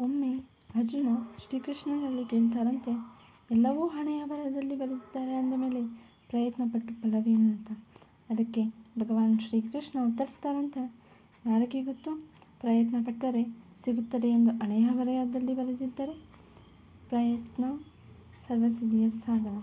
ಒಮ್ಮೆ ಅರ್ಜುನ ಶ್ರೀಕೃಷ್ಣನಲ್ಲಿ ಕೇಳ್ತಾರಂತೆ ಎಲ್ಲವೂ ಹಣೆಯ ಬರಹದಲ್ಲಿ ಬರೆದಿದ್ದಾರೆ ಅಂದ ಮೇಲೆ ಪ್ರಯತ್ನ ಪಟ್ಟು ಫಲವೇನು ಅಂತ ಅದಕ್ಕೆ ಭಗವಾನ್ ಶ್ರೀಕೃಷ್ಣ ಉತ್ತರಿಸ್ತಾರಂತೆ, ಯಾರಿಗೆ ಗೊತ್ತು? ಪ್ರಯತ್ನ ಪಟ್ಟರೆ ಸಿಗುತ್ತದೆ ಎಂದು ಹಣೆಯ ಬರೆಯದಲ್ಲಿ ಬರೆದಿದ್ದರೆ ಪ್ರಯತ್ನ ಸರ್ವಸಿದ್ಧಿಯ ಸಾಧನ.